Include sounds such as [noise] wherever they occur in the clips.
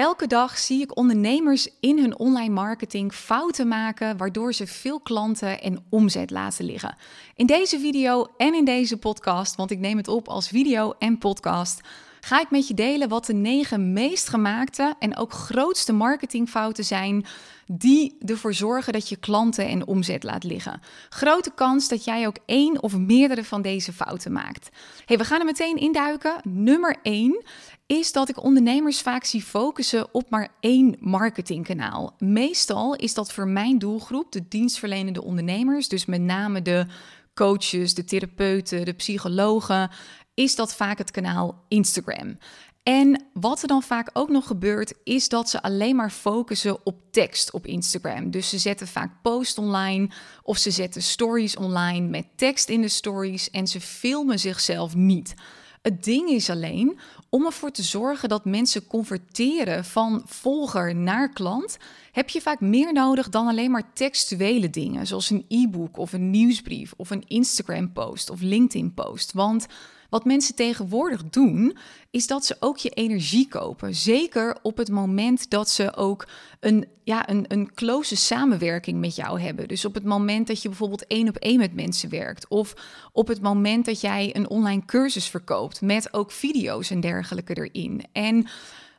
Elke dag zie ik ondernemers in hun online marketing fouten maken, waardoor ze veel klanten en omzet laten liggen. In deze video en in deze podcast, want ik neem het op als video en podcast, ga ik met je delen wat de negen meest gemaakte en ook grootste marketingfouten zijn die ervoor zorgen dat je klanten en omzet laat liggen. Grote kans dat jij ook één of meerdere van deze fouten maakt. Hey, we gaan er meteen induiken. Nummer 1 is dat ik ondernemers vaak zie focussen op maar één marketingkanaal. Meestal is dat voor mijn doelgroep, de dienstverlenende ondernemers, dus met name de coaches, de therapeuten, de psychologen, is dat vaak het kanaal Instagram. En wat er dan vaak ook nog gebeurt, is dat ze alleen maar focussen op tekst op Instagram. Dus ze zetten vaak posts online of ze zetten stories online met tekst in de stories en ze filmen zichzelf niet. Het ding is alleen om ervoor te zorgen dat mensen converteren van volger naar klant, heb je vaak meer nodig dan alleen maar textuele dingen, zoals een e-book of een nieuwsbrief of een Instagram-post of LinkedIn-post. Want wat mensen tegenwoordig doen, is dat ze ook je energie kopen. Zeker op het moment dat ze ook een, ja, een, een close samenwerking met jou hebben. Dus op het moment dat je bijvoorbeeld één op één met mensen werkt. Of op het moment dat jij een online cursus verkoopt met ook video's en dergelijke erin. En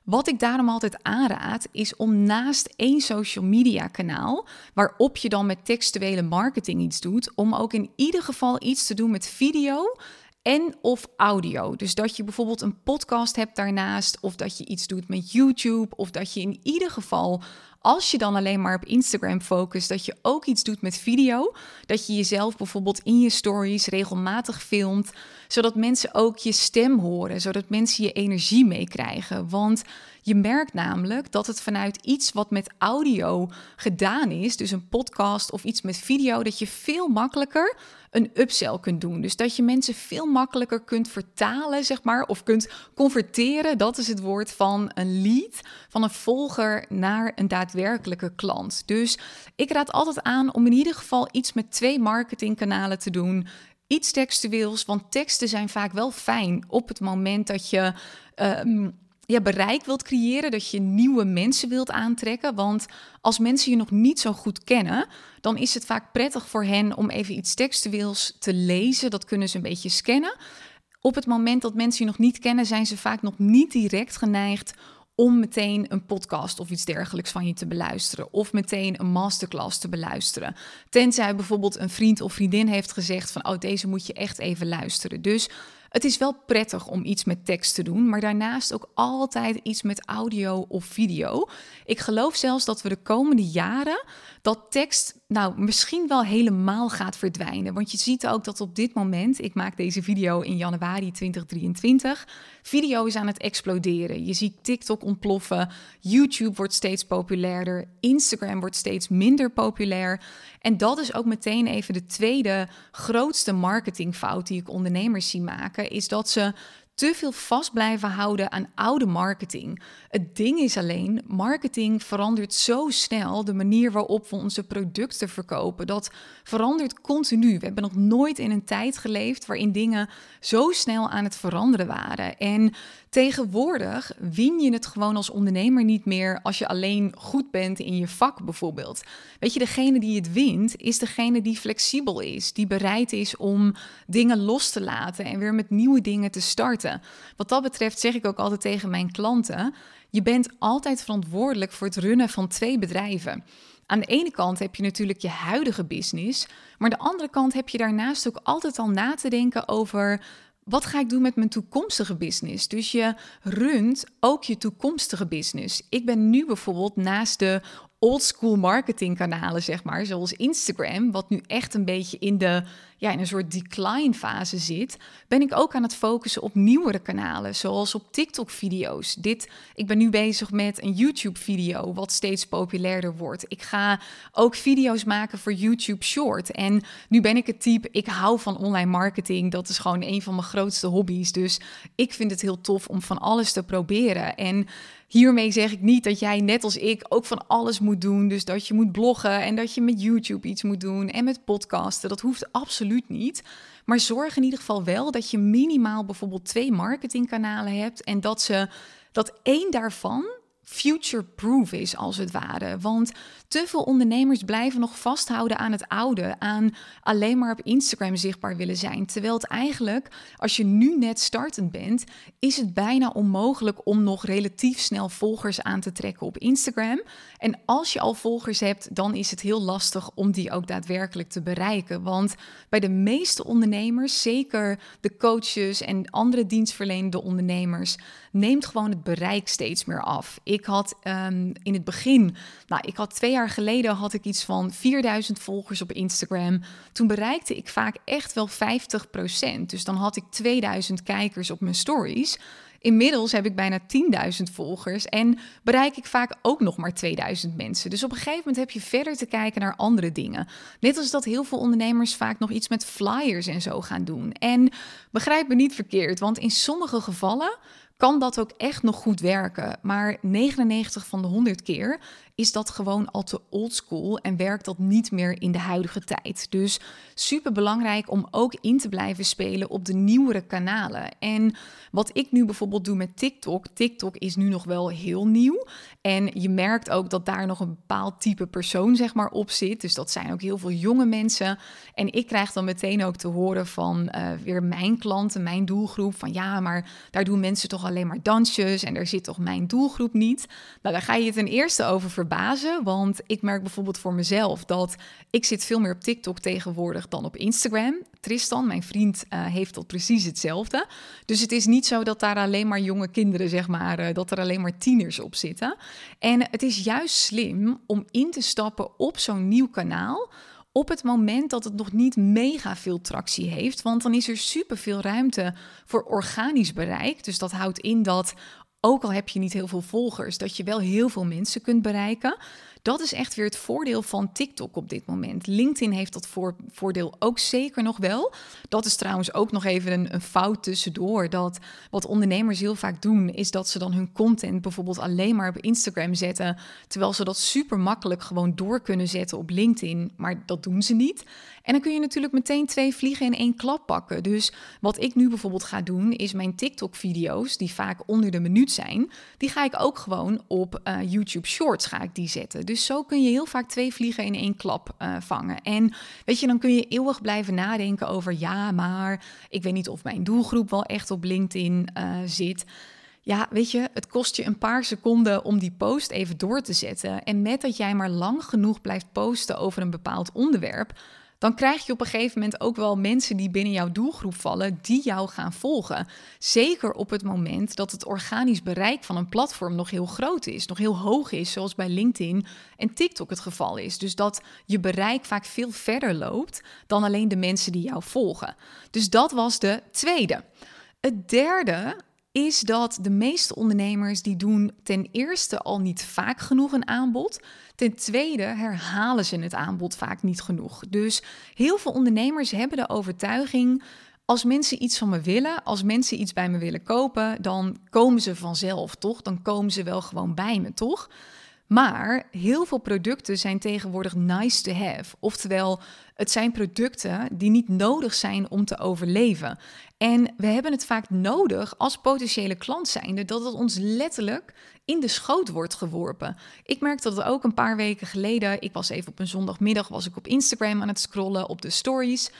wat ik daarom altijd aanraad, is om naast één social media kanaal, waarop je dan met textuele marketing iets doet, om ook in ieder geval iets te doen met video en of audio. Dus dat je bijvoorbeeld een podcast hebt daarnaast, of dat je iets doet met YouTube, of dat je in ieder geval, als je dan alleen maar op Instagram focust, dat je ook iets doet met video. Dat je jezelf bijvoorbeeld in je stories regelmatig filmt, zodat mensen ook je stem horen, zodat mensen je energie meekrijgen. Want je merkt namelijk dat het vanuit iets wat met audio gedaan is, dus een podcast of iets met video, dat je veel makkelijker een upsell kunt doen. Dus dat je mensen veel makkelijker kunt vertalen, zeg maar, of kunt converteren, dat is het woord, van een lead, van een volger naar een daadwerkelijke klant. Dus ik raad altijd aan om in ieder geval iets met twee marketingkanalen te doen iets textueels, want teksten zijn vaak wel fijn op het moment dat je uh, ja, bereik wilt creëren, dat je nieuwe mensen wilt aantrekken. Want als mensen je nog niet zo goed kennen, dan is het vaak prettig voor hen om even iets textueels te lezen. Dat kunnen ze een beetje scannen. Op het moment dat mensen je nog niet kennen, zijn ze vaak nog niet direct geneigd om meteen een podcast of iets dergelijks van je te beluisteren. Of meteen een masterclass te beluisteren. Tenzij bijvoorbeeld een vriend of vriendin heeft gezegd van, oh, deze moet je echt even luisteren. Dus het is wel prettig om iets met tekst te doen, maar daarnaast ook altijd iets met audio of video. Ik geloof zelfs dat we de komende jaren dat tekst nou misschien wel helemaal gaat verdwijnen. Want je ziet ook dat op dit moment, ik maak deze video in januari 2023, video is aan het exploderen. Je ziet TikTok ontploffen, YouTube wordt steeds populairder, Instagram wordt steeds minder populair. En dat is ook meteen even de tweede grootste marketingfout die ik ondernemers zie maken, is dat ze te veel vast blijven houden aan oude marketing. Het ding is alleen, marketing verandert zo snel, de manier waarop we onze producten verkopen, dat verandert continu. We hebben nog nooit in een tijd geleefd waarin dingen zo snel aan het veranderen waren. En tegenwoordig win je het gewoon als ondernemer niet meer als je alleen goed bent in je vak bijvoorbeeld. Weet je, degene die het wint is degene die flexibel is, die bereid is om dingen los te laten en weer met nieuwe dingen te starten. Wat dat betreft zeg ik ook altijd tegen mijn klanten: je bent altijd verantwoordelijk voor het runnen van twee bedrijven. Aan de ene kant heb je natuurlijk je huidige business, maar aan de andere kant heb je daarnaast ook altijd al na te denken over wat ga ik doen met mijn toekomstige business? Dus je runt ook je toekomstige business. Ik ben nu bijvoorbeeld naast de oldschool marketingkanalen, zeg maar, zoals Instagram, wat nu echt een beetje in, de, ja, in een soort decline fase zit, ben ik ook aan het focussen op nieuwere kanalen, zoals op TikTok-video's. Dit, ik ben nu bezig met een YouTube-video, wat steeds populairder wordt. Ik ga ook video's maken voor YouTube Short. En nu ben ik het type, ik hou van online marketing. Dat is gewoon een van mijn grootste hobby's. Dus ik vind het heel tof om van alles te proberen. En Hiermee zeg ik niet dat jij net als ik ook van alles moet doen. Dus dat je moet bloggen en dat je met YouTube iets moet doen en met podcasten. Dat hoeft absoluut niet. Maar zorg in ieder geval wel dat je minimaal bijvoorbeeld twee marketingkanalen hebt en dat ze dat één daarvan future-proof is, als het ware. Want te veel ondernemers blijven nog vasthouden aan het oude, aan alleen maar op Instagram zichtbaar willen zijn. Terwijl het eigenlijk, als je nu net startend bent, is het bijna onmogelijk om nog relatief snel volgers aan te trekken op Instagram. En als je al volgers hebt, dan is het heel lastig om die ook daadwerkelijk te bereiken. Want bij de meeste ondernemers, zeker de coaches en andere dienstverlenende ondernemers, neemt gewoon het bereik steeds meer af. Ik had um, in het begin, nou, ik had twee jaar geleden had ik iets van 4000 volgers op Instagram. Toen bereikte ik vaak echt wel 50%. Dus dan had ik 2000 kijkers op mijn stories. Inmiddels heb ik bijna 10.000 volgers en bereik ik vaak ook nog maar 2000 mensen. Dus op een gegeven moment heb je verder te kijken naar andere dingen. Net als dat heel veel ondernemers vaak nog iets met flyers en zo gaan doen. En begrijp me niet verkeerd, want in sommige gevallen kan dat ook echt nog goed werken. Maar 99 van de 100 keer is dat gewoon al te oldschool en werkt dat niet meer in de huidige tijd. Dus super belangrijk om ook in te blijven spelen op de nieuwere kanalen. En wat ik nu bijvoorbeeld doe met TikTok, TikTok is nu nog wel heel nieuw. En je merkt ook dat daar nog een bepaald type persoon zeg maar op zit. Dus dat zijn ook heel veel jonge mensen. En ik krijg dan meteen ook te horen van uh, weer mijn klanten, mijn doelgroep. Van ja, maar daar doen mensen toch alleen maar dansjes en daar zit toch mijn doelgroep niet. Nou, daar ga je ten eerste over verbazen. Want ik merk bijvoorbeeld voor mezelf dat ik zit veel meer op TikTok tegenwoordig dan op Instagram. Tristan, mijn vriend, uh, heeft dat precies hetzelfde. Dus het is niet zo dat daar alleen maar jonge kinderen, zeg maar, uh, dat er alleen maar tieners op zitten. En het is juist slim om in te stappen op zo'n nieuw kanaal op het moment dat het nog niet mega veel tractie heeft. Want dan is er super veel ruimte voor organisch bereik. Dus dat houdt in dat, ook al heb je niet heel veel volgers, dat je wel heel veel mensen kunt bereiken. Dat is echt weer het voordeel van TikTok op dit moment. LinkedIn heeft dat voordeel ook zeker nog wel. Dat is trouwens ook nog even een, een, fout tussendoor. Dat wat ondernemers heel vaak doen, is dat ze dan hun content bijvoorbeeld alleen maar op Instagram zetten. Terwijl ze dat super makkelijk gewoon door kunnen zetten op LinkedIn. Maar dat doen ze niet. En dan kun je natuurlijk meteen twee vliegen in één klap pakken. Dus wat ik nu bijvoorbeeld ga doen, is mijn TikTok-video's, die vaak onder de minuut zijn, die ga ik ook gewoon op uh, YouTube Shorts ga ik die zetten. Dus zo kun je heel vaak twee vliegen in één klap uh, vangen. En weet je, dan kun je eeuwig blijven nadenken over, ja, maar ik weet niet of mijn doelgroep wel echt op LinkedIn uh, zit. Ja, weet je, het kost je een paar seconden om die post even door te zetten. En met dat jij maar lang genoeg blijft posten over een bepaald onderwerp, dan krijg je op een gegeven moment ook wel mensen die binnen jouw doelgroep vallen, die jou gaan volgen. Zeker op het moment dat het organisch bereik van een platform nog heel groot is, nog heel hoog is, zoals bij LinkedIn en TikTok het geval is. Dus dat je bereik vaak veel verder loopt dan alleen de mensen die jou volgen. Dus dat was de tweede. Het derde is dat de meeste ondernemers die doen ten eerste al niet vaak genoeg een aanbod. Ten tweede herhalen ze het aanbod vaak niet genoeg. Dus heel veel ondernemers hebben de overtuiging als mensen iets van me willen, als mensen iets bij me willen kopen, dan komen ze vanzelf, toch? Dan komen ze wel gewoon bij me, toch? Maar heel veel producten zijn tegenwoordig nice to have. Oftewel, het zijn producten die niet nodig zijn om te overleven. En we hebben het vaak nodig als potentiële klant zijnde dat het ons letterlijk in de schoot wordt geworpen. Ik merkte dat ook een paar weken geleden. Ik was even op een zondagmiddag was ik op Instagram aan het scrollen op de stories.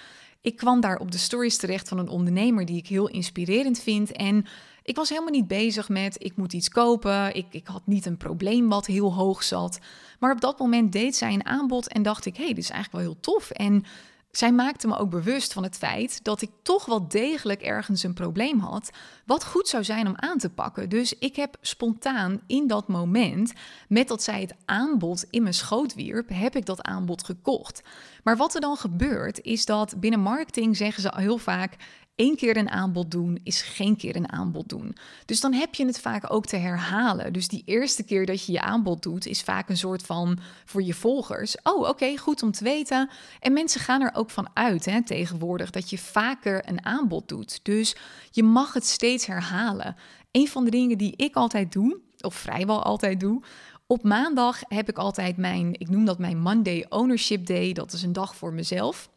Ik kwam daar op de stories terecht van een ondernemer die ik heel inspirerend vind en ik was helemaal niet bezig met ik moet iets kopen. Ik, ik had niet een probleem wat heel hoog zat. Maar op dat moment deed zij een aanbod en dacht ik, hé, hey, dit is eigenlijk wel heel tof. En zij maakte me ook bewust van het feit dat ik toch wel degelijk ergens een probleem had, wat goed zou zijn om aan te pakken. Dus ik heb spontaan in dat moment, met dat zij het aanbod in mijn schoot wierp, heb ik dat aanbod gekocht. Maar wat er dan gebeurt, is dat binnen marketing zeggen ze heel vaak: Eén keer een aanbod doen is geen keer een aanbod doen. Dus dan heb je het vaak ook te herhalen. Dus die eerste keer dat je je aanbod doet, is vaak een soort van voor je volgers. Oh, oké, goed om te weten. En mensen gaan er ook van uit hè, tegenwoordig dat je vaker een aanbod doet. Dus je mag het steeds herhalen. Een van de dingen die ik altijd doe, of vrijwel altijd doe, op maandag heb ik altijd mijn, ik noem dat mijn Monday Ownership Day. Dat is een dag voor mezelf.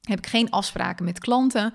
Heb ik geen afspraken met klanten.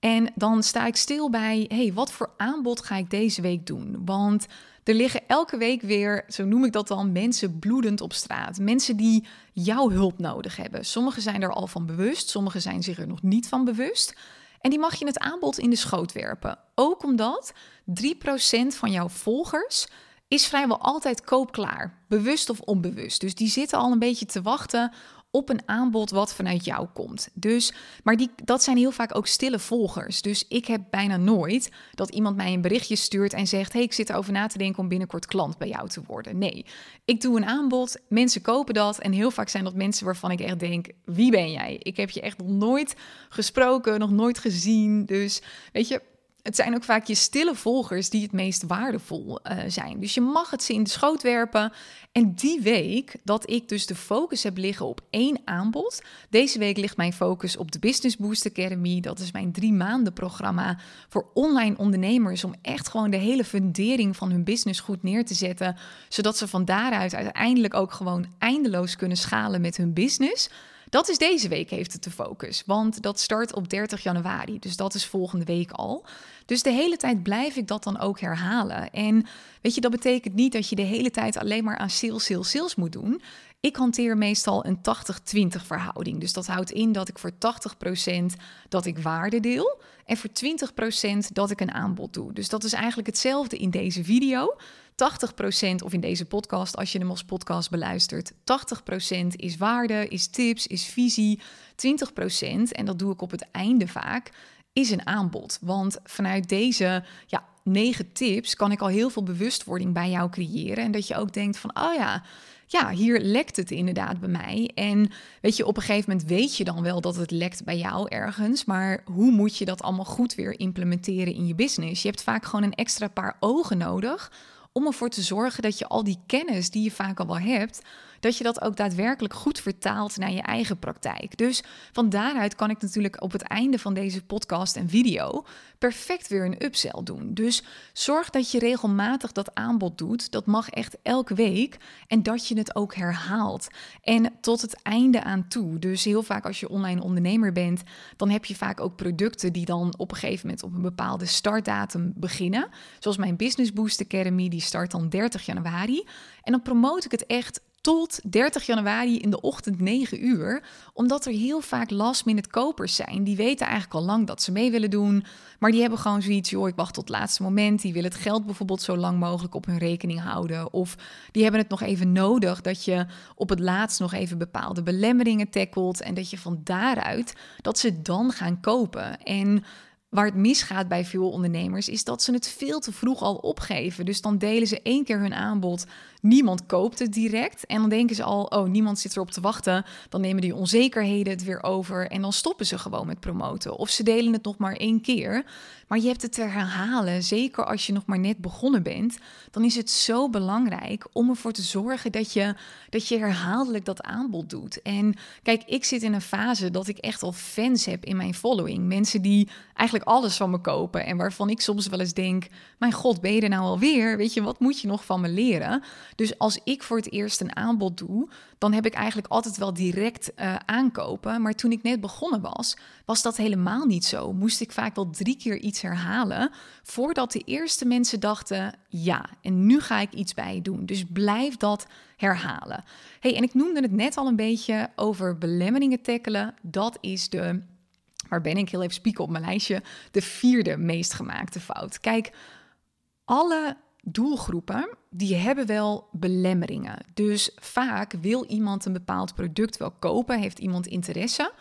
En dan sta ik stil bij, hey, wat voor aanbod ga ik deze week doen? Want er liggen elke week weer, zo noem ik dat dan, mensen bloedend op straat. Mensen die jouw hulp nodig hebben. Sommigen zijn er al van bewust, sommigen zijn zich er nog niet van bewust. En die mag je het aanbod in de schoot werpen. Ook omdat 3% van jouw volgers is vrijwel altijd koopklaar, bewust of onbewust. Dus die zitten al een beetje te wachten op een aanbod wat vanuit jou komt. Dus, maar die, dat zijn heel vaak ook stille volgers. Dus ik heb bijna nooit dat iemand mij een berichtje stuurt en zegt: Hey, ik zit erover na te denken om binnenkort klant bij jou te worden. Nee, ik doe een aanbod, mensen kopen dat. En heel vaak zijn dat mensen waarvan ik echt denk: Wie ben jij? Ik heb je echt nog nooit gesproken, nog nooit gezien. Dus weet je, het zijn ook vaak je stille volgers die het meest waardevol uh, zijn. Dus je mag het ze in de schoot werpen. En die week dat ik dus de focus heb liggen op één aanbod. Deze week ligt mijn focus op de Business Boost Academy. Dat is mijn drie maanden programma voor online ondernemers. Om echt gewoon de hele fundering van hun business goed neer te zetten. Zodat ze van daaruit uiteindelijk ook gewoon eindeloos kunnen schalen met hun business. Dat is deze week heeft het de focus, want dat start op 30 januari, dus dat is volgende week al. Dus de hele tijd blijf ik dat dan ook herhalen. En weet je, dat betekent niet dat je de hele tijd alleen maar aan sales, sales, sales moet doen. Ik hanteer meestal een 80-20 verhouding. Dus dat houdt in dat ik voor 80% dat ik waarde deel en voor 20% dat ik een aanbod doe. Dus dat is eigenlijk hetzelfde in deze video. 80% of in deze podcast, als je hem als podcast beluistert, 80% is waarde, is tips, is visie. 20%, en dat doe ik op het einde vaak, is een aanbod. Want vanuit deze ja, negen tips kan ik al heel veel bewustwording bij jou creëren. En dat je ook denkt van, oh ja, ja, hier lekt het inderdaad bij mij. En weet je, op een gegeven moment weet je dan wel dat het lekt bij jou ergens. Maar hoe moet je dat allemaal goed weer implementeren in je business? Je hebt vaak gewoon een extra paar ogen nodig om ervoor te zorgen dat je al die kennis die je vaak al wel hebt, dat je dat ook daadwerkelijk goed vertaalt naar je eigen praktijk. Dus van daaruit kan ik natuurlijk op het einde van deze podcast en video perfect weer een upsell doen. Dus zorg dat je regelmatig dat aanbod doet. Dat mag echt elke week. En dat je het ook herhaalt. En tot het einde aan toe. Dus heel vaak als je online ondernemer bent, dan heb je vaak ook producten die dan op een gegeven moment op een bepaalde startdatum beginnen. Zoals mijn Business Boost Academy, die start dan 30 januari. En dan promote ik het echt tot 30 januari in de ochtend 9 uur. Omdat er heel vaak last minute kopers zijn. Die weten eigenlijk al lang dat ze mee willen doen. Maar die hebben gewoon zoiets, joh, ik wacht tot het laatste moment. Die willen het geld bijvoorbeeld zo lang mogelijk op hun rekening houden. Of die hebben het nog even nodig dat je op het laatst nog even bepaalde belemmeringen tackelt. En dat je van daaruit, dat ze dan gaan kopen. En Waar het misgaat bij veel ondernemers is dat ze het veel te vroeg al opgeven. Dus dan delen ze één keer hun aanbod Niemand koopt het direct. En dan denken ze al, oh, niemand zit erop te wachten. Dan nemen die onzekerheden het weer over. En dan stoppen ze gewoon met promoten. Of ze delen het nog maar één keer. Maar je hebt het te herhalen. Zeker als je nog maar net begonnen bent. Dan is het zo belangrijk om ervoor te zorgen dat je, dat je herhaaldelijk dat aanbod doet. En kijk, ik zit in een fase dat ik echt al fans heb in mijn following. Mensen die eigenlijk alles van me kopen. En waarvan ik soms wel eens denk: Mijn god, ben je er nou alweer? Weet je, wat moet je nog van me leren? Dus als ik voor het eerst een aanbod doe, dan heb ik eigenlijk altijd wel direct uh, aankopen. Maar toen ik net begonnen was, was dat helemaal niet zo. Moest ik vaak wel drie keer iets herhalen voordat de eerste mensen dachten: ja, en nu ga ik iets bij doen. Dus blijf dat herhalen. Hey, en ik noemde het net al een beetje over belemmeringen tackelen. Dat is de, waar ben ik heel even spieken op mijn lijstje, de vierde meest gemaakte fout. Kijk, alle doelgroepen die hebben wel belemmeringen. Dus vaak wil iemand een bepaald product wel kopen, heeft iemand interesse,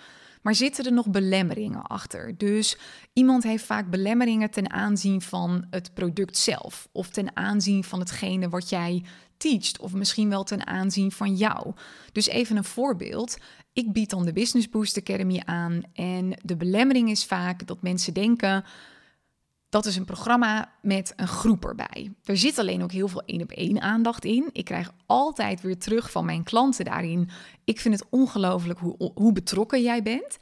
maar zitten er nog belemmeringen achter? Dus iemand heeft vaak belemmeringen ten aanzien van het product zelf of ten aanzien van hetgene wat jij teacht of misschien wel ten aanzien van jou. Dus even een voorbeeld. Ik bied dan de Business Boost Academy aan en de belemmering is vaak dat mensen denken dat is een programma met een groep erbij. Er zit alleen ook heel veel één op één aandacht in. Ik krijg altijd weer terug van mijn klanten daarin. Ik vind het ongelooflijk hoe, hoe betrokken jij bent.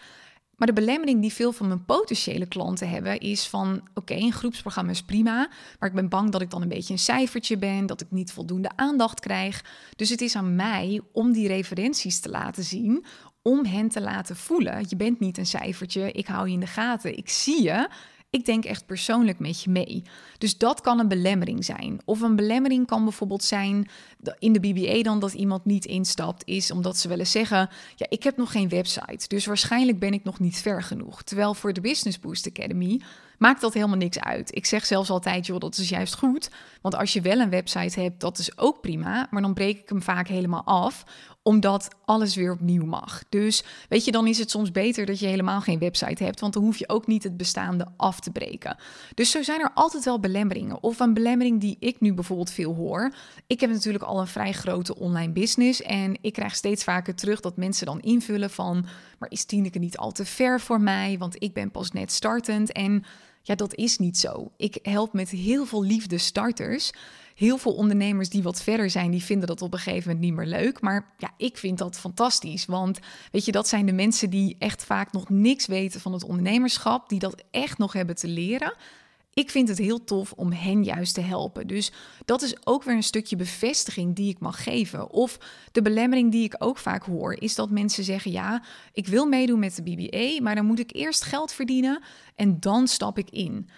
Maar de belemmering die veel van mijn potentiële klanten hebben is van oké, een groepsprogramma is prima, maar ik ben bang dat ik dan een beetje een cijfertje ben, dat ik niet voldoende aandacht krijg. Dus het is aan mij om die referenties te laten zien, om hen te laten voelen: je bent niet een cijfertje, ik hou je in de gaten, ik zie je. Ik denk echt persoonlijk met je mee. Dus dat kan een belemmering zijn. Of een belemmering kan bijvoorbeeld zijn in de BBA dan dat iemand niet instapt, is omdat ze willen zeggen: ja, ik heb nog geen website, dus waarschijnlijk ben ik nog niet ver genoeg. Terwijl voor de Business Boost Academy maakt dat helemaal niks uit. Ik zeg zelfs altijd, joh, dat is juist goed. Want als je wel een website hebt, dat is ook prima. Maar dan breek ik hem vaak helemaal af, omdat alles weer opnieuw mag. Dus weet je, dan is het soms beter dat je helemaal geen website hebt, want dan hoef je ook niet het bestaande af te breken. Dus zo zijn er altijd wel belemmeringen. Of een belemmering die ik nu bijvoorbeeld veel hoor. Ik heb natuurlijk al een vrij grote online business en ik krijg steeds vaker terug dat mensen dan invullen van, maar is Tineke niet al te ver voor mij, want ik ben pas net startend en ja, dat is niet zo. Ik help met heel veel liefde starters. Heel veel ondernemers die wat verder zijn, die vinden dat op een gegeven moment niet meer leuk. Maar ja, ik vind dat fantastisch. Want weet je, dat zijn de mensen die echt vaak nog niks weten van het ondernemerschap, die dat echt nog hebben te leren. Ik vind het heel tof om hen juist te helpen. Dus dat is ook weer een stukje bevestiging die ik mag geven. Of de belemmering die ik ook vaak hoor, is dat mensen zeggen: Ja, ik wil meedoen met de BBA, maar dan moet ik eerst geld verdienen en dan stap ik in.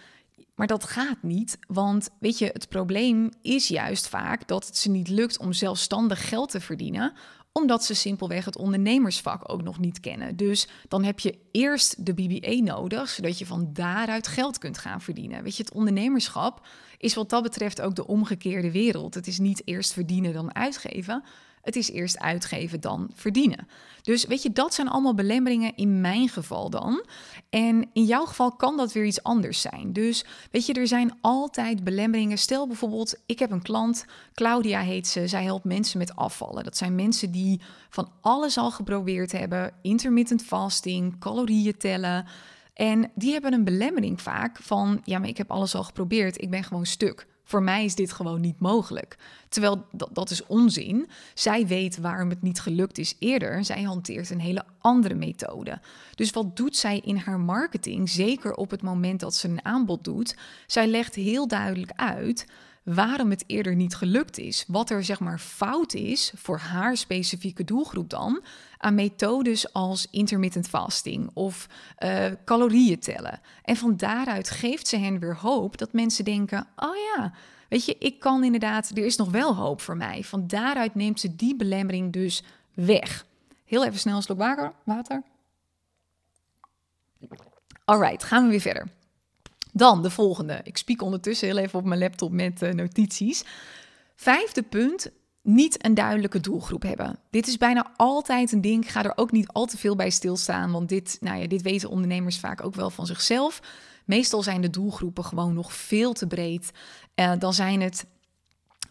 Maar dat gaat niet, want weet je, het probleem is juist vaak dat het ze niet lukt om zelfstandig geld te verdienen, omdat ze simpelweg het ondernemersvak ook nog niet kennen. Dus dan heb je eerst de BBA nodig, zodat je van daaruit geld kunt gaan verdienen. Weet je, het ondernemerschap is wat dat betreft ook de omgekeerde wereld. Het is niet eerst verdienen dan uitgeven. Het is eerst uitgeven dan verdienen. Dus weet je, dat zijn allemaal belemmeringen in mijn geval dan. En in jouw geval kan dat weer iets anders zijn. Dus weet je, er zijn altijd belemmeringen. Stel bijvoorbeeld, ik heb een klant, Claudia heet ze. Zij helpt mensen met afvallen. Dat zijn mensen die van alles al geprobeerd hebben: intermittent fasting, calorieën tellen. En die hebben een belemmering vaak van: ja, maar ik heb alles al geprobeerd, ik ben gewoon stuk. Voor mij is dit gewoon niet mogelijk. Terwijl dat, dat is onzin. Zij weet waarom het niet gelukt is eerder. Zij hanteert een hele andere methode. Dus wat doet zij in haar marketing? Zeker op het moment dat ze een aanbod doet. Zij legt heel duidelijk uit waarom het eerder niet gelukt is. Wat er zeg maar fout is voor haar specifieke doelgroep dan aan methodes als intermittent fasting of uh, calorieën tellen. En van daaruit geeft ze hen weer hoop dat mensen denken: oh ja, weet je, ik kan inderdaad, er is nog wel hoop voor mij. Van daaruit neemt ze die belemmering dus weg. Heel even snel een slok water. Alright, gaan we weer verder. Dan de volgende. Ik spiek ondertussen heel even op mijn laptop met uh, notities. Vijfde punt, niet een duidelijke doelgroep hebben. Dit is bijna altijd een ding. Ga er ook niet al te veel bij stilstaan, want dit, nou ja, dit weten ondernemers vaak ook wel van zichzelf. Meestal zijn de doelgroepen gewoon nog veel te breed. Uh, dan zijn het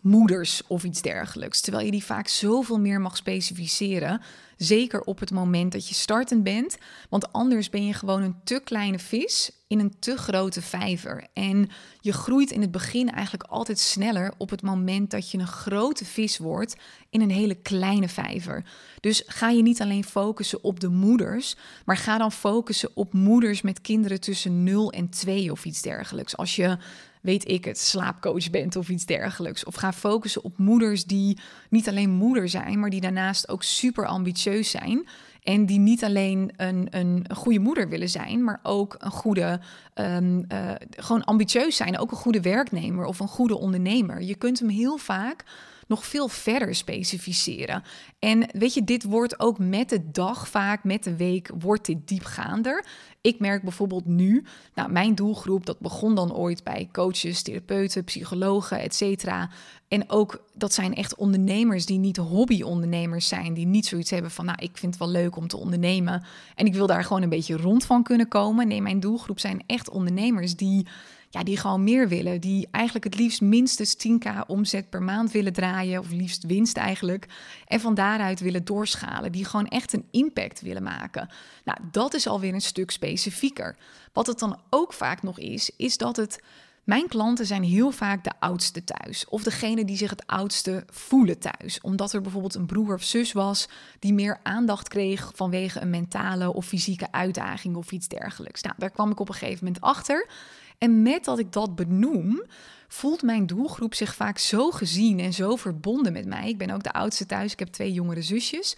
moeders of iets dergelijks. Terwijl je die vaak zoveel meer mag specificeren. Zeker op het moment dat je startend bent. Want anders ben je gewoon een te kleine vis in een te grote vijver. En je groeit in het begin eigenlijk altijd sneller op het moment dat je een grote vis wordt in een hele kleine vijver. Dus ga je niet alleen focussen op de moeders, maar ga dan focussen op moeders met kinderen tussen 0 en 2 of iets dergelijks. Als je weet ik het, slaapcoach bent of iets dergelijks. Of ga focussen op moeders die niet alleen moeder zijn, maar die daarnaast ook super ambitieus zijn. En die niet alleen een, een, goede moeder willen zijn, maar ook een goede, um, uh, gewoon ambitieus zijn. Ook een goede werknemer of een goede ondernemer. Je kunt hem heel vaak nog veel verder specificeren. En weet je, dit wordt ook met de dag vaak, met de week, wordt dit diepgaander. Ik merk bijvoorbeeld nu, nou, mijn doelgroep, dat begon dan ooit bij coaches, therapeuten, psychologen, et cetera. En ook dat zijn echt ondernemers die niet hobby-ondernemers zijn, die niet zoiets hebben van, nou, ik vind het wel leuk om te ondernemen en ik wil daar gewoon een beetje rond van kunnen komen. Nee, mijn doelgroep zijn echt ondernemers die ja, die gewoon meer willen. Die eigenlijk het liefst minstens 10k omzet per maand willen draaien. Of liefst winst eigenlijk. En van daaruit willen doorschalen. Die gewoon echt een impact willen maken. Nou, dat is alweer een stuk specifieker. Wat het dan ook vaak nog is, is dat het. Mijn klanten zijn heel vaak de oudste thuis. Of degene die zich het oudste voelen thuis. Omdat er bijvoorbeeld een broer of zus was die meer aandacht kreeg vanwege een mentale of fysieke uitdaging of iets dergelijks. Nou, daar kwam ik op een gegeven moment achter. En met dat ik dat benoem, voelt mijn doelgroep zich vaak zo gezien en zo verbonden met mij. Ik ben ook de oudste thuis, ik heb twee jongere zusjes.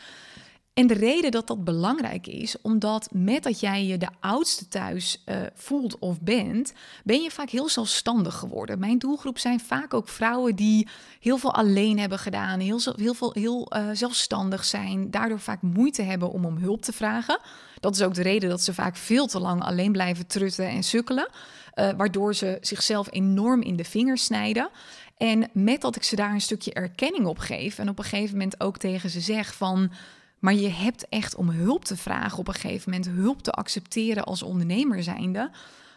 En de reden dat dat belangrijk is, omdat met dat jij je de oudste thuis uh, voelt of bent, ben je vaak heel zelfstandig geworden. Mijn doelgroep zijn vaak ook vrouwen die heel veel alleen hebben gedaan, heel, heel, veel, heel uh, zelfstandig zijn, daardoor vaak moeite hebben om om hulp te vragen. Dat is ook de reden dat ze vaak veel te lang alleen blijven trutten en sukkelen, uh, waardoor ze zichzelf enorm in de vingers snijden. En met dat ik ze daar een stukje erkenning op geef en op een gegeven moment ook tegen ze zeg van maar je hebt echt om hulp te vragen op een gegeven moment, hulp te accepteren als ondernemer zijnde,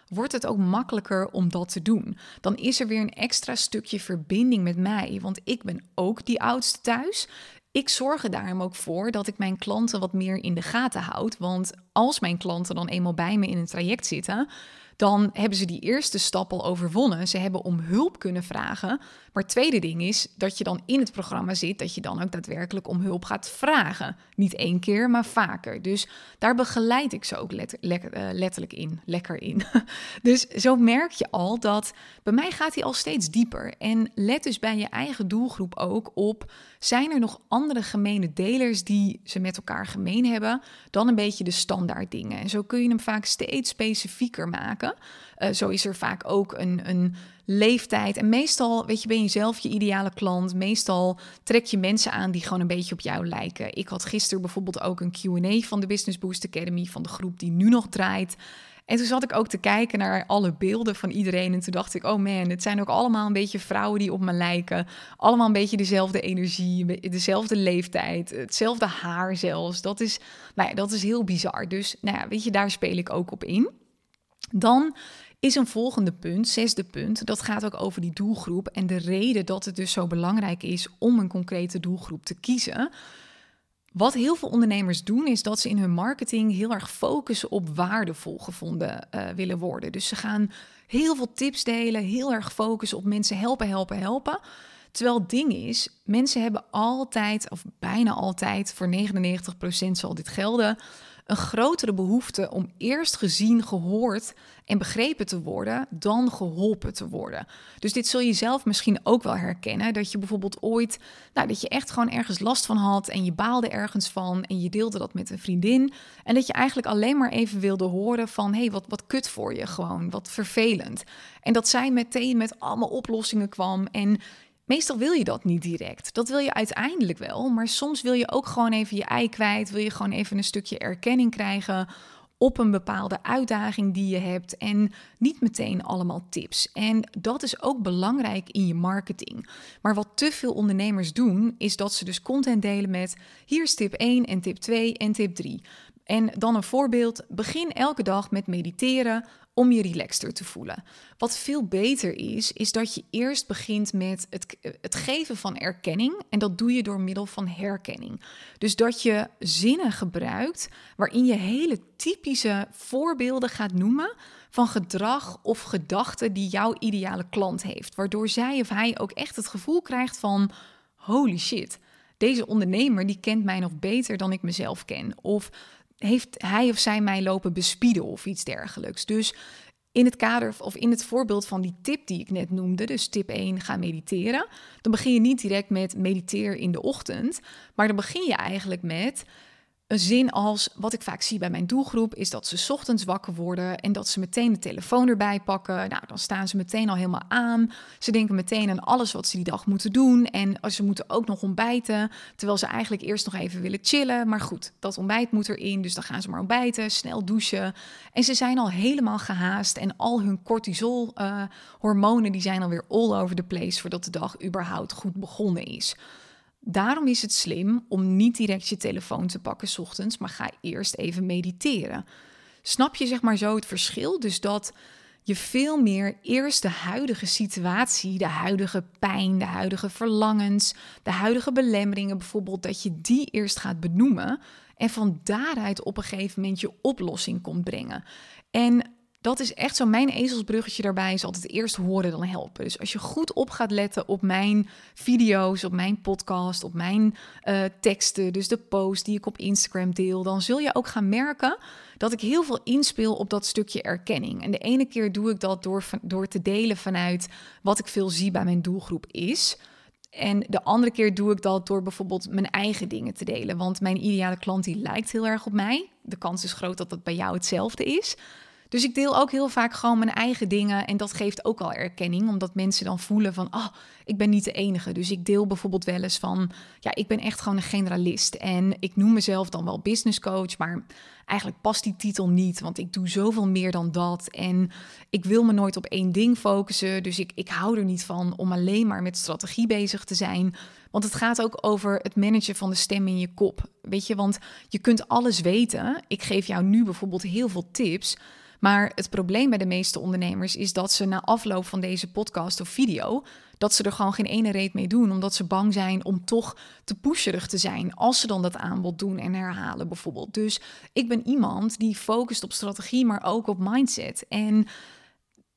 wordt het ook makkelijker om dat te doen. Dan is er weer een extra stukje verbinding met mij, want ik ben ook die oudste thuis. Ik zorg er daarom ook voor dat ik mijn klanten wat meer in de gaten houd. Want als mijn klanten dan eenmaal bij me in een traject zitten, dan hebben ze die eerste stap al overwonnen. Ze hebben om hulp kunnen vragen. Maar het tweede ding is dat je dan in het programma zit, dat je dan ook daadwerkelijk om hulp gaat vragen. Niet één keer, maar vaker. Dus daar begeleid ik ze ook eh, letterlijk in, lekker in. [laughs] dus zo merk je al dat bij mij gaat hij al steeds dieper. En let dus bij je eigen doelgroep ook op, zijn er nog andere gemene delers die ze met elkaar gemeen hebben dan een beetje de standaard dingen. En zo kun je hem vaak steeds specifieker maken. Uh, zo is er vaak ook een, een leeftijd. En meestal, weet je, ben je zelf je ideale klant. Meestal trek je mensen aan die gewoon een beetje op jou lijken. Ik had gisteren bijvoorbeeld ook een QA van de Business Boost Academy, van de groep die nu nog draait. En toen zat ik ook te kijken naar alle beelden van iedereen. En toen dacht ik, oh man, het zijn ook allemaal een beetje vrouwen die op me lijken. Allemaal een beetje dezelfde energie, dezelfde leeftijd, hetzelfde haar zelfs. Dat is, nou ja, dat is heel bizar. Dus nou ja, weet je, daar speel ik ook op in. Dan is een volgende punt, zesde punt, dat gaat ook over die doelgroep en de reden dat het dus zo belangrijk is om een concrete doelgroep te kiezen. Wat heel veel ondernemers doen, is dat ze in hun marketing heel erg focussen op waardevol gevonden uh, willen worden. Dus ze gaan heel veel tips delen, heel erg focussen op mensen helpen, helpen, helpen. Terwijl het ding is, mensen hebben altijd, of bijna altijd, voor 99% zal dit gelden, een grotere behoefte om eerst gezien, gehoord en begrepen te worden dan geholpen te worden. Dus dit zul je zelf misschien ook wel herkennen. Dat je bijvoorbeeld ooit, nou, dat je echt gewoon ergens last van had en je baalde ergens van en je deelde dat met een vriendin. En dat je eigenlijk alleen maar even wilde horen van, hé, hey, wat, wat kut voor je gewoon, wat vervelend. En dat zij meteen met allemaal oplossingen kwam en Meestal wil je dat niet direct. Dat wil je uiteindelijk wel, maar soms wil je ook gewoon even je ei kwijt. Wil je gewoon even een stukje erkenning krijgen op een bepaalde uitdaging die je hebt en niet meteen allemaal tips. En dat is ook belangrijk in je marketing. Maar wat te veel ondernemers doen, is dat ze dus content delen met hier is tip 1 en tip 2 en tip 3. En dan een voorbeeld: begin elke dag met mediteren om je relaxter te voelen. Wat veel beter is, is dat je eerst begint met het, het geven van erkenning. En dat doe je door middel van herkenning. Dus dat je zinnen gebruikt waarin je hele typische voorbeelden gaat noemen van gedrag of gedachten die jouw ideale klant heeft. Waardoor zij of hij ook echt het gevoel krijgt van holy shit. Deze ondernemer die kent mij nog beter dan ik mezelf ken. Of heeft hij of zij mij lopen bespieden of iets dergelijks. Dus in het kader of in het voorbeeld van die tip die ik net noemde, dus tip 1, ga mediteren, dan begin je niet direct met mediteer in de ochtend, maar dan begin je eigenlijk met een zin als wat ik vaak zie bij mijn doelgroep is dat ze ochtends wakker worden en dat ze meteen de telefoon erbij pakken. Nou, dan staan ze meteen al helemaal aan. Ze denken meteen aan alles wat ze die dag moeten doen en ze moeten ook nog ontbijten, terwijl ze eigenlijk eerst nog even willen chillen. Maar goed, dat ontbijt moet erin, dus dan gaan ze maar ontbijten, snel douchen en ze zijn al helemaal gehaast en al hun cortisol uh, hormonen die zijn alweer all over the place voordat de dag überhaupt goed begonnen is. Daarom is het slim om niet direct je telefoon te pakken s ochtends, maar ga eerst even mediteren. Snap je zeg maar zo het verschil? Dus dat je veel meer eerst de huidige situatie, de huidige pijn, de huidige verlangens, de huidige belemmeringen bijvoorbeeld, dat je die eerst gaat benoemen en van daaruit op een gegeven moment je oplossing komt brengen. En dat is echt zo. Mijn ezelsbruggetje daarbij is altijd eerst horen dan helpen. Dus als je goed op gaat letten op mijn video's, op mijn podcast, op mijn uh, teksten, dus de post die ik op Instagram deel, dan zul je ook gaan merken dat ik heel veel inspeel op dat stukje erkenning. En de ene keer doe ik dat door, door te delen vanuit wat ik veel zie bij mijn doelgroep is. En de andere keer doe ik dat door bijvoorbeeld mijn eigen dingen te delen. Want mijn ideale klant die lijkt heel erg op mij. De kans is groot dat dat bij jou hetzelfde is. Dus ik deel ook heel vaak gewoon mijn eigen dingen. En dat geeft ook al erkenning, omdat mensen dan voelen van, oh, ik ben niet de enige. Dus ik deel bijvoorbeeld wel eens van, ja, ik ben echt gewoon een generalist. En ik noem mezelf dan wel business coach, maar eigenlijk past die titel niet, want ik doe zoveel meer dan dat. En ik wil me nooit op één ding focussen. Dus ik, ik hou er niet van om alleen maar met strategie bezig te zijn. Want het gaat ook over het managen van de stem in je kop. Weet je, want je kunt alles weten. Ik geef jou nu bijvoorbeeld heel veel tips. Maar het probleem bij de meeste ondernemers is dat ze na afloop van deze podcast of video, dat ze er gewoon geen ene reet mee doen, omdat ze bang zijn om toch te pusherig te zijn als ze dan dat aanbod doen en herhalen bijvoorbeeld. Dus ik ben iemand die focust op strategie, maar ook op mindset. En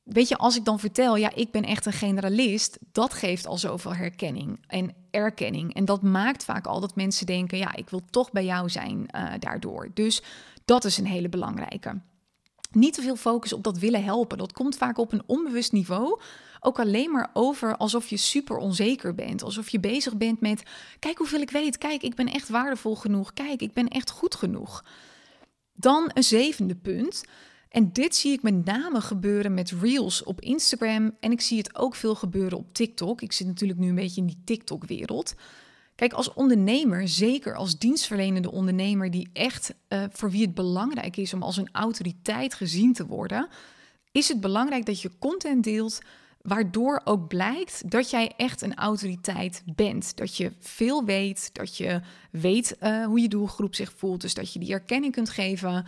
weet je, als ik dan vertel, ja, ik ben echt een generalist, dat geeft al zoveel herkenning en erkenning. En dat maakt vaak al dat mensen denken, ja, ik wil toch bij jou zijn uh, daardoor. Dus dat is een hele belangrijke niet te veel focus op dat willen helpen. Dat komt vaak op een onbewust niveau ook alleen maar over alsof je super onzeker bent. Alsof je bezig bent met: kijk hoeveel ik weet. Kijk, ik ben echt waardevol genoeg. Kijk, ik ben echt goed genoeg. Dan een zevende punt. En dit zie ik met name gebeuren met reels op Instagram. En ik zie het ook veel gebeuren op TikTok. Ik zit natuurlijk nu een beetje in die TikTok-wereld. Kijk, als ondernemer, zeker als dienstverlenende ondernemer, die echt uh, voor wie het belangrijk is om als een autoriteit gezien te worden, is het belangrijk dat je content deelt waardoor ook blijkt dat jij echt een autoriteit bent. Dat je veel weet, dat je weet uh, hoe je doelgroep zich voelt, dus dat je die erkenning kunt geven.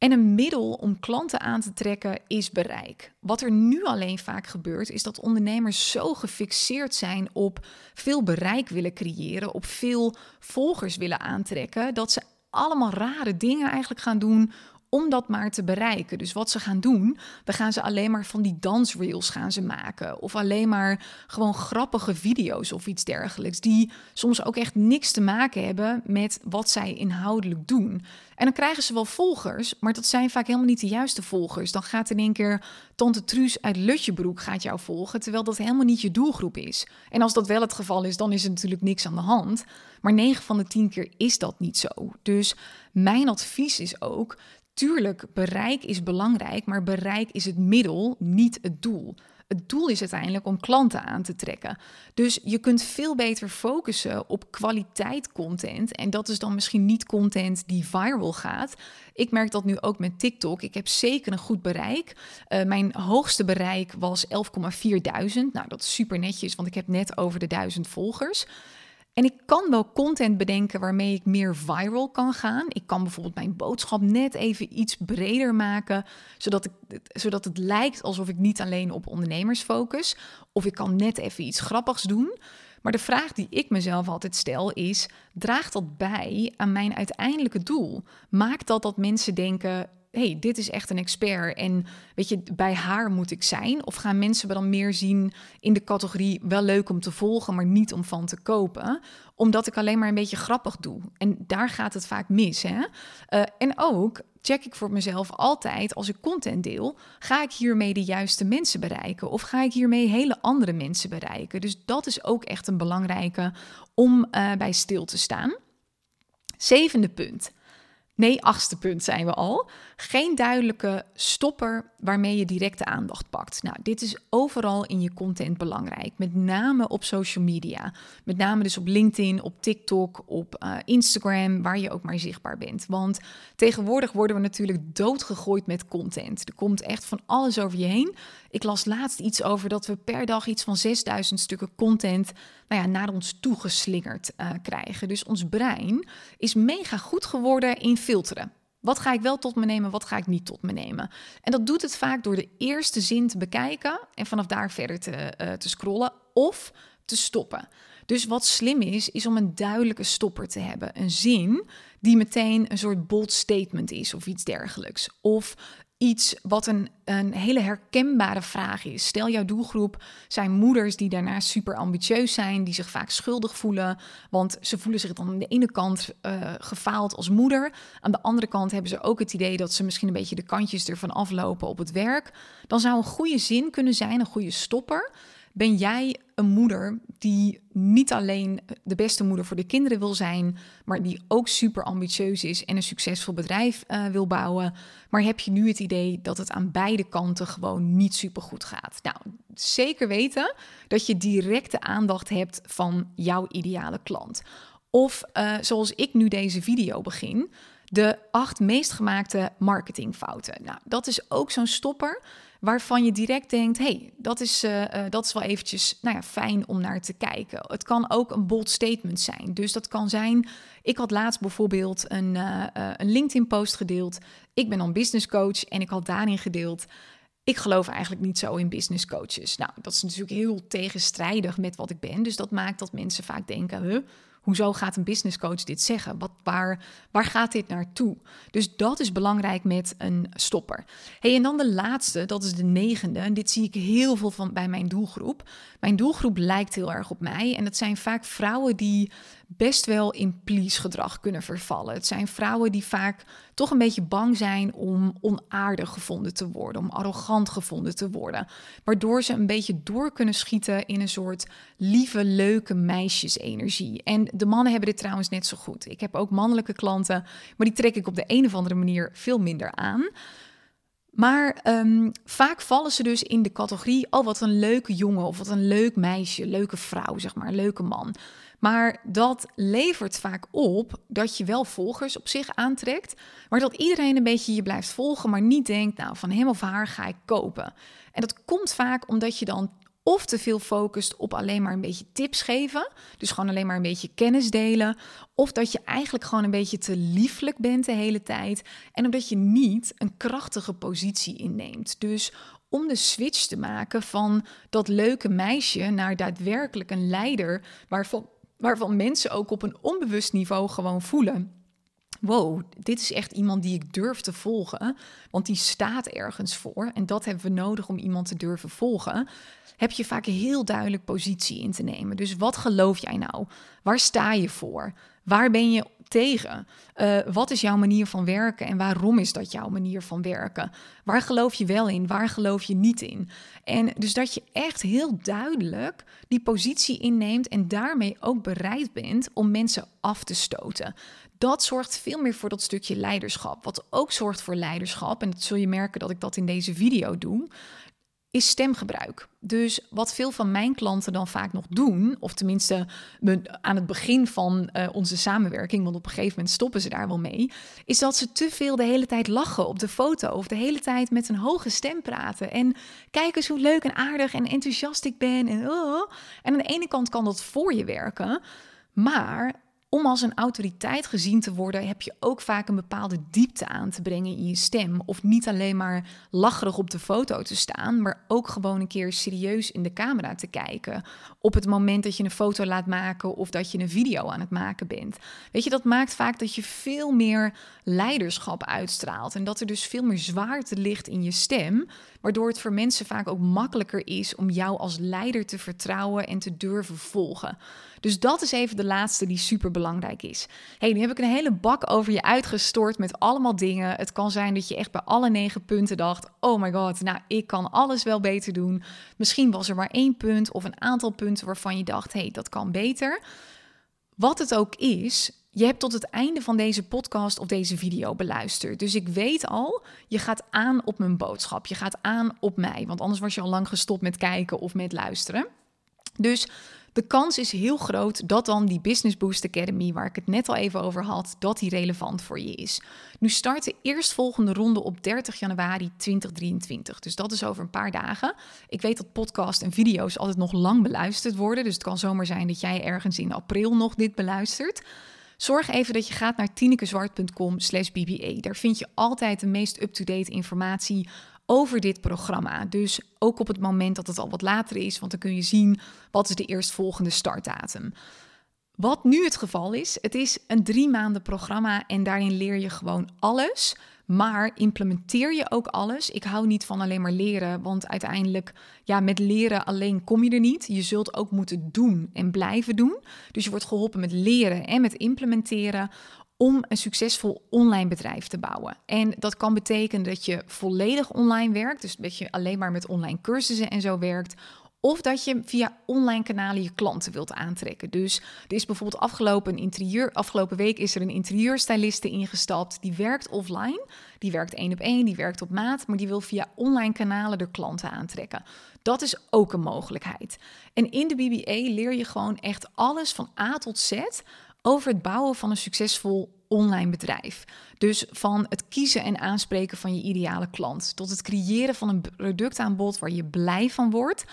En een middel om klanten aan te trekken is bereik. Wat er nu alleen vaak gebeurt, is dat ondernemers zo gefixeerd zijn op veel bereik willen creëren, op veel volgers willen aantrekken, dat ze allemaal rare dingen eigenlijk gaan doen om dat maar te bereiken. Dus wat ze gaan doen, dan gaan ze alleen maar van die dansreels gaan ze maken. Of alleen maar gewoon grappige video's of iets dergelijks. Die soms ook echt niks te maken hebben met wat zij inhoudelijk doen. En dan krijgen ze wel volgers, maar dat zijn vaak helemaal niet de juiste volgers. Dan gaat in één keer Tante Truus uit Lutjebroek gaat jou volgen, terwijl dat helemaal niet je doelgroep is. En als dat wel het geval is, dan is er natuurlijk niks aan de hand. Maar 9 van de 10 keer is dat niet zo. Dus mijn advies is ook: Tuurlijk, bereik is belangrijk, maar bereik is het middel, niet het doel. Het doel is uiteindelijk om klanten aan te trekken. Dus je kunt veel beter focussen op kwaliteit content. En dat is dan misschien niet content die viral gaat. Ik merk dat nu ook met TikTok. Ik heb zeker een goed bereik. Uh, mijn hoogste bereik was 11,4 duizend. Nou, dat is super netjes, want ik heb net over de duizend volgers. En ik kan wel content bedenken waarmee ik meer viral kan gaan. Ik kan bijvoorbeeld mijn boodschap net even iets breder maken, zodat, ik, zodat het lijkt alsof ik niet alleen op ondernemers focus. Of ik kan net even iets grappigs doen. Maar de vraag die ik mezelf altijd stel is: draagt dat bij aan mijn uiteindelijke doel? Maakt dat dat mensen denken: hey, dit is echt een expert en weet je, bij haar moet ik zijn? Of gaan mensen me dan meer zien in de categorie wel leuk om te volgen, maar niet om van te kopen? Omdat ik alleen maar een beetje grappig doe. En daar gaat het vaak mis. Hè? Uh, en ook check ik voor mezelf altijd als ik content deel, ga ik hiermee de juiste mensen bereiken of ga ik hiermee hele andere mensen bereiken? Dus dat is ook echt een belangrijke om uh, bij stil te staan. Zevende punt. Nee, achtste punt zijn we al. Geen duidelijke stopper waarmee je directe aandacht pakt. Nou, dit is overal in je content belangrijk. Met name op social media. Met name dus op LinkedIn, op TikTok, op uh, Instagram, waar je ook maar zichtbaar bent. Want tegenwoordig worden we natuurlijk doodgegooid met content. Er komt echt van alles over je heen. Ik las laatst iets over dat we per dag iets van 6000 stukken content nou ja, naar ons toegeslingerd uh, krijgen. Dus ons brein is mega goed geworden in filteren. Wat ga ik wel tot me nemen, wat ga ik niet tot me nemen? En dat doet het vaak door de eerste zin te bekijken en vanaf daar verder te, uh, te scrollen of te stoppen. Dus wat slim is, is om een duidelijke stopper te hebben. Een zin die meteen een soort bold statement is of iets dergelijks. Of iets wat een, een hele herkenbare vraag is. Stel, jouw doelgroep zijn moeders die daarna super ambitieus zijn, die zich vaak schuldig voelen, want ze voelen zich dan aan de ene kant uh, gefaald als moeder. Aan de andere kant hebben ze ook het idee dat ze misschien een beetje de kantjes ervan aflopen op het werk. Dan zou een goede zin kunnen zijn, een goede stopper Ben jij een moeder die niet alleen de beste moeder voor de kinderen wil zijn, maar die ook super ambitieus is en een succesvol bedrijf uh, wil bouwen? Maar heb je nu het idee dat het aan beide kanten gewoon niet super goed gaat? Nou, zeker weten dat je directe aandacht hebt van jouw ideale klant. Of uh, zoals ik nu deze video begin, de acht meest gemaakte marketingfouten. Nou, dat is ook zo'n stopper waarvan je direct denkt: hey, dat is, uh, uh, dat is wel eventjes nou ja, fijn om naar te kijken. Het kan ook een bold statement zijn. Dus dat kan zijn: ik had laatst bijvoorbeeld een, uh, een LinkedIn-post gedeeld. Ik ben dan business coach en ik had daarin gedeeld. Ik geloof eigenlijk niet zo in business coaches. Nou, dat is natuurlijk heel tegenstrijdig met wat ik ben. Dus dat maakt dat mensen vaak denken: huh, Hoezo gaat een business coach dit zeggen? Wat, waar, waar gaat dit naartoe? Dus dat is belangrijk met een stopper. Hey, en dan de laatste, dat is de negende. En dit zie ik heel veel van bij mijn doelgroep. Mijn doelgroep lijkt heel erg op mij. En dat zijn vaak vrouwen die best wel in please gedrag kunnen vervallen. Het zijn vrouwen die vaak toch een beetje bang zijn om onaardig gevonden te worden, om arrogant gevonden te worden, waardoor ze een beetje door kunnen schieten in een soort lieve, leuke meisjesenergie. En de mannen hebben dit trouwens net zo goed. Ik heb ook mannelijke klanten, maar die trek ik op de een of andere manier veel minder aan. Maar um, vaak vallen ze dus in de categorie: oh, wat een leuke jongen of wat een leuk meisje, leuke vrouw, zeg maar, leuke man. Maar dat levert vaak op dat je wel volgers op zich aantrekt, maar dat iedereen een beetje je blijft volgen, maar niet denkt, nou, van hem of haar ga ik kopen. En dat komt vaak omdat je dan of te veel focust op alleen maar een beetje tips geven, dus gewoon alleen maar een beetje kennis delen, of dat je eigenlijk gewoon een beetje te lieflijk bent de hele tijd en omdat je niet een krachtige positie inneemt. Dus om de switch te maken van dat leuke meisje naar daadwerkelijk een leider waarvan waarvan mensen ook op een onbewust niveau gewoon voelen. Wow, dit is echt iemand die ik durf te volgen, want die staat ergens voor. En dat hebben we nodig om iemand te durven volgen. Heb je vaak heel duidelijk positie in te nemen. Dus wat geloof jij nou? Waar sta je voor? Waar ben je tegen? Uh, wat is jouw manier van werken en waarom is dat jouw manier van werken? Waar geloof je wel in? Waar geloof je niet in? En dus dat je echt heel duidelijk die positie inneemt en daarmee ook bereid bent om mensen af te stoten. Dat zorgt veel meer voor dat stukje leiderschap. Wat ook zorgt voor leiderschap, en dat zul je merken dat ik dat in deze video doe, is stemgebruik. Dus wat veel van mijn klanten dan vaak nog doen, of tenminste aan het begin van uh, onze samenwerking, want op een gegeven moment stoppen ze daar wel mee, is dat ze te veel de hele tijd lachen op de foto of de hele tijd met een hoge stem praten. En kijk eens hoe leuk en aardig en enthousiast ik ben. En, oh. en aan de ene kant kan dat voor je werken, maar om als een autoriteit gezien te worden, heb je ook vaak een bepaalde diepte aan te brengen in je stem. Of niet alleen maar lacherig op de foto te staan, maar ook gewoon een keer serieus in de camera te kijken. Op het moment dat je een foto laat maken of dat je een video aan het maken bent. Weet je, dat maakt vaak dat je veel meer leiderschap uitstraalt. En dat er dus veel meer zwaarte ligt in je stem. Waardoor het voor mensen vaak ook makkelijker is om jou als leider te vertrouwen en te durven volgen. Dus dat is even de laatste die super belangrijk is. hey, nu heb ik een hele bak over je uitgestort met allemaal dingen. Het kan zijn dat je echt bij alle negen punten dacht: oh my god, nou ik kan alles wel beter doen. Misschien was er maar één punt of een aantal punten waarvan je dacht: hey, dat kan beter. Wat het ook is, je hebt tot het einde van deze podcast of deze video beluisterd. Dus ik weet al, je gaat aan op mijn boodschap. Je gaat aan op mij. Want anders was je al lang gestopt met kijken of met luisteren. Dus de kans is heel groot dat dan die Business Boost Academy, waar ik het net al even over had, dat die relevant voor je is. Nu start de eerstvolgende ronde op 30 januari 2023. Dus dat is over een paar dagen. Ik weet dat podcast en video's altijd nog lang beluisterd worden. Dus het kan zomaar zijn dat jij ergens in april nog dit beluistert. Zorg even dat je gaat naar tinekezwart.com slash BBA. Daar vind je altijd de meest up-to-date informatie over dit programma. Dus ook op het moment dat het al wat later is, want dan kun je zien wat is de eerstvolgende startdatum. Wat nu het geval is, het is een drie maanden programma en daarin leer je gewoon alles. Maar implementeer je ook alles? Ik hou niet van alleen maar leren, want uiteindelijk, ja, met leren alleen kom je er niet. Je zult ook moeten doen en blijven doen. Dus je wordt geholpen met leren en met implementeren om een succesvol online bedrijf te bouwen. En dat kan betekenen dat je volledig online werkt, dus dat je alleen maar met online cursussen en zo werkt. Of dat je via online kanalen je klanten wilt aantrekken. Dus er is bijvoorbeeld afgelopen, interieur, afgelopen week is er een interieurstyliste ingestapt. Die werkt offline. Die werkt één op één, die werkt op maat. Maar die wil via online kanalen de klanten aantrekken. Dat is ook een mogelijkheid. En in de BBA leer je gewoon echt alles van A tot Z over het bouwen van een succesvol online bedrijf. Dus van het kiezen en aanspreken van je ideale klant tot het creëren van een productaanbod waar je blij van wordt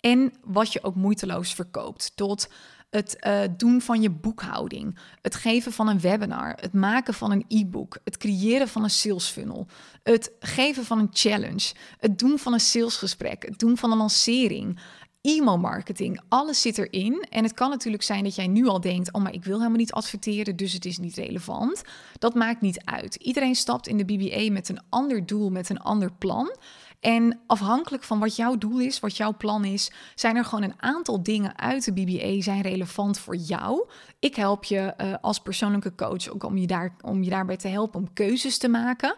en wat je ook moeiteloos verkoopt. Tot het uh, doen van je boekhouding, het geven van een webinar, het maken van een e-book, het creëren van een sales funnel, het geven van een challenge, het doen van een salesgesprek, het doen van een lancering, e-mail marketing, alles zit erin. En het kan natuurlijk zijn dat jij nu al denkt: oh, maar ik wil helemaal niet adverteren, dus het is niet relevant. Dat maakt niet uit. Iedereen stapt in de BBA met een ander doel, met een ander plan. En afhankelijk van wat jouw doel is, wat jouw plan is, zijn er gewoon een aantal dingen uit de BBA zijn relevant voor jou. Ik help je uh, als persoonlijke coach ook om je, daar, om je daarbij te helpen om keuzes te maken.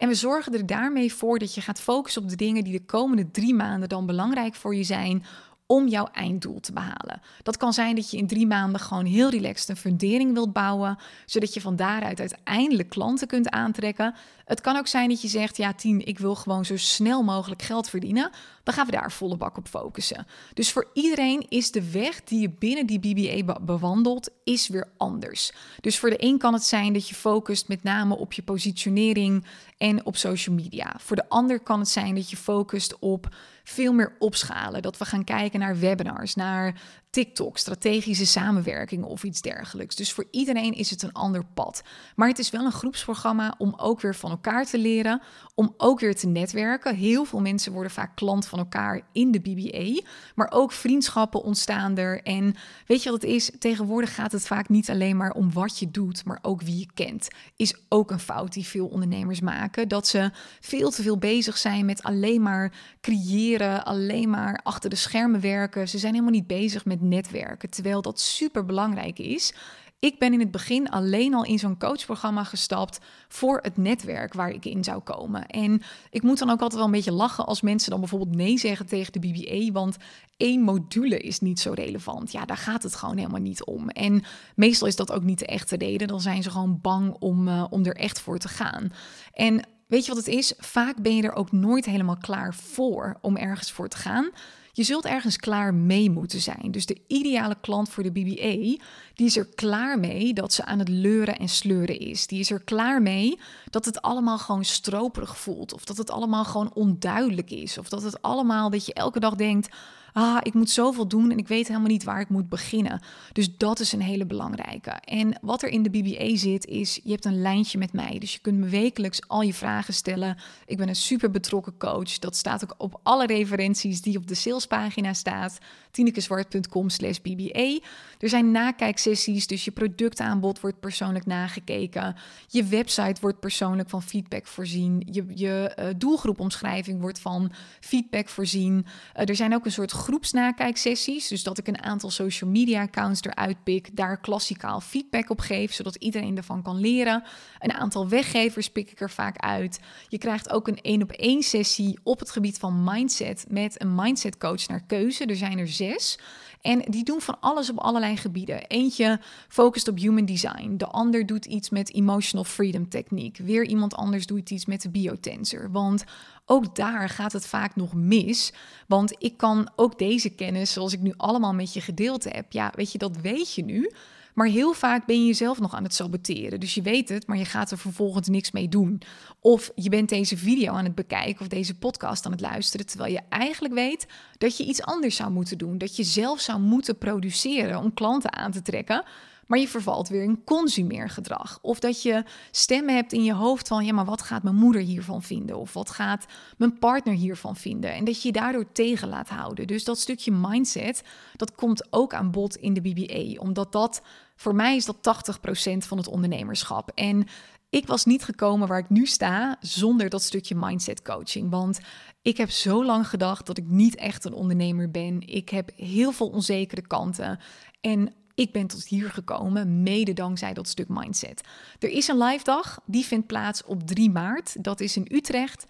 En we zorgen er daarmee voor dat je gaat focussen op de dingen die de komende drie maanden dan belangrijk voor je zijn om jouw einddoel te behalen. Dat kan zijn dat je in drie maanden gewoon heel relaxed een fundering wilt bouwen, zodat je van daaruit uiteindelijk klanten kunt aantrekken. Het kan ook zijn dat je zegt, ja Tien, ik wil gewoon zo snel mogelijk geld verdienen. Dan gaan we daar volle bak op focussen. Dus voor iedereen is de weg die je binnen die BBA bewandelt, is weer anders. Dus voor de een kan het zijn dat je focust met name op je positionering en op social media. Voor de ander kan het zijn dat je focust op veel meer opschalen. Dat we gaan kijken naar webinars, naar TikTok, strategische samenwerking of iets dergelijks. Dus voor iedereen is het een ander pad. Maar het is wel een groepsprogramma om ook weer van elkaar te leren, om ook weer te netwerken. Heel veel mensen worden vaak klant van elkaar in de BBA, maar ook vriendschappen ontstaan er. En weet je wat het is? Tegenwoordig gaat het vaak niet alleen maar om wat je doet, maar ook wie je kent. Is ook een fout die veel ondernemers maken, dat ze veel te veel bezig zijn met alleen maar creëren, alleen maar achter de schermen werken. Ze zijn helemaal niet bezig met netwerken, terwijl dat super belangrijk is. Ik ben in het begin alleen al in zo'n coachprogramma gestapt voor het netwerk waar ik in zou komen. En ik moet dan ook altijd wel een beetje lachen als mensen dan bijvoorbeeld nee zeggen tegen de BBA, want één module is niet zo relevant. Ja, daar gaat het gewoon helemaal niet om. En meestal is dat ook niet de echte reden. Dan zijn ze gewoon bang om, uh, om er echt voor te gaan. En weet je wat het is? Vaak ben je er ook nooit helemaal klaar voor om ergens voor te gaan. Je zult ergens klaar mee moeten zijn. Dus de ideale klant voor de BBA, die is er klaar mee dat ze aan het leuren en sleuren is. Die is er klaar mee dat het allemaal gewoon stroperig voelt. Of dat het allemaal gewoon onduidelijk is. Of dat het allemaal dat je elke dag denkt ah, ik moet zoveel doen en ik weet helemaal niet waar ik moet beginnen. Dus dat is een hele belangrijke. En wat er in de BBA zit, is je hebt een lijntje met mij. Dus je kunt me wekelijks al je vragen stellen. Ik ben een super betrokken coach. Dat staat ook op alle referenties die op de salespagina staat. tinekeswart.com slash BBA. Er zijn nakijksessies, dus je productaanbod wordt persoonlijk nagekeken. Je website wordt persoonlijk van feedback voorzien. Je, je uh, doelgroepomschrijving wordt van feedback voorzien. Uh, er zijn ook een soort groepsnakijksessies. Dus dat ik een aantal social media accounts eruit pik, daar klassikaal feedback op geef, zodat iedereen ervan kan leren. Een aantal weggevers pik ik er vaak uit. Je krijgt ook een één op één sessie op het gebied van mindset met een mindset coach naar keuze. Er zijn er zes. En die doen van alles op allerlei gebieden. Eentje focust op human design. De ander doet iets met emotional freedom techniek. Weer iemand anders doet iets met de biotensor. Want ook daar gaat het vaak nog mis. Want ik kan ook deze kennis, zoals ik nu allemaal met je gedeeld heb, ja, weet je, dat weet je nu. Maar heel vaak ben je jezelf nog aan het saboteren. Dus je weet het, maar je gaat er vervolgens niks mee doen. Of je bent deze video aan het bekijken of deze podcast aan het luisteren, terwijl je eigenlijk weet dat je iets anders zou moeten doen. Dat je zelf zou moeten produceren om klanten aan te trekken maar je vervalt weer in consumeergedrag. Of dat je stemmen hebt in je hoofd van, ja, maar wat gaat mijn moeder hiervan vinden? Of wat gaat mijn partner hiervan vinden? En dat je je daardoor tegen laat houden. Dus dat stukje mindset, dat komt ook aan bod in de BBA. Omdat dat, voor mij is dat 80% van het ondernemerschap. En ik was niet gekomen waar ik nu sta zonder dat stukje mindset coaching. Want ik heb zo lang gedacht dat ik niet echt een ondernemer ben. Ik heb heel veel onzekere kanten. En ik ben tot hier gekomen, mede dankzij dat stuk mindset. Er is een live dag, die vindt plaats op 3 maart. Dat is in Utrecht.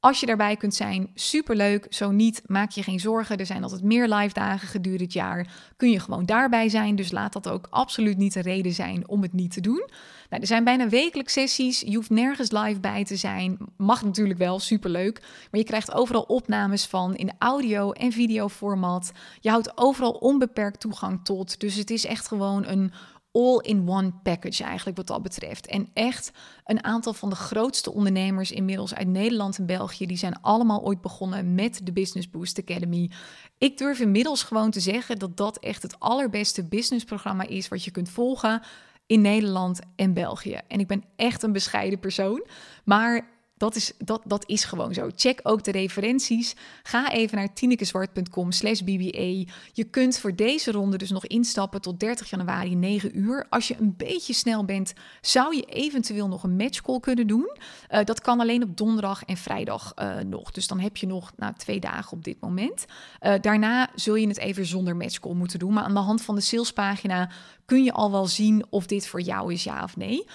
Als je daarbij kunt zijn, superleuk. Zo niet, maak je geen zorgen. Er zijn altijd meer live dagen gedurende het jaar. Kun je gewoon daarbij zijn. Dus laat dat ook absoluut niet een reden zijn om het niet te doen. Nou, er zijn bijna wekelijks sessies. Je hoeft nergens live bij te zijn. Mag natuurlijk wel, superleuk. Maar je krijgt overal opnames van in audio- en videoformat. Je houdt overal onbeperkt toegang tot. Dus het is echt gewoon een all-in-one package eigenlijk wat dat betreft. En echt een aantal van de grootste ondernemers inmiddels uit Nederland en België, die zijn allemaal ooit begonnen met de Business Boost Academy. Ik durf inmiddels gewoon te zeggen dat dat echt het allerbeste businessprogramma is wat je kunt volgen in Nederland en België. En ik ben echt een bescheiden persoon, maar dat is, dat, dat is gewoon zo. Check ook de referenties. Ga even naar tinekeswart.com slash BBA. Je kunt voor deze ronde dus nog instappen tot 30 januari 9 uur. Als je een beetje snel bent, zou je eventueel nog een matchcall kunnen doen. Uh, dat kan alleen op donderdag en vrijdag uh, nog. Dus dan heb je nog nou, twee dagen op dit moment. Uh, daarna zul je het even zonder matchcall moeten doen. Maar aan de hand van de salespagina kun je al wel zien of dit voor jou is, ja of nee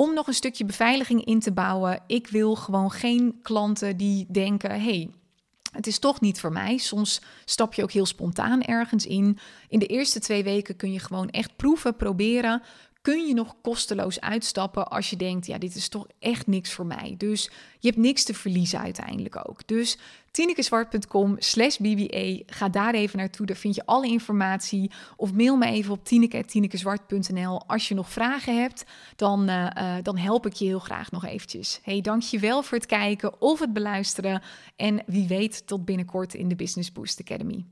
om nog een stukje beveiliging in te bouwen. Ik wil gewoon geen klanten die denken: hey, het is toch niet voor mij. Soms stap je ook heel spontaan ergens in. In de eerste twee weken kun je gewoon echt proeven, proberen kun je nog kosteloos uitstappen als je denkt, ja, dit is toch echt niks voor mij. Dus je hebt niks te verliezen uiteindelijk ook. Dus tinekeswart.com slash BBA, ga daar even naartoe, daar vind je alle informatie. Of mail me even op tineke.tinekeswart.nl als je nog vragen hebt, dan, uh, uh, dan help ik je heel graag nog eventjes. Hey, dankjewel voor het kijken of het beluisteren en wie weet tot binnenkort in de Business Boost Academy.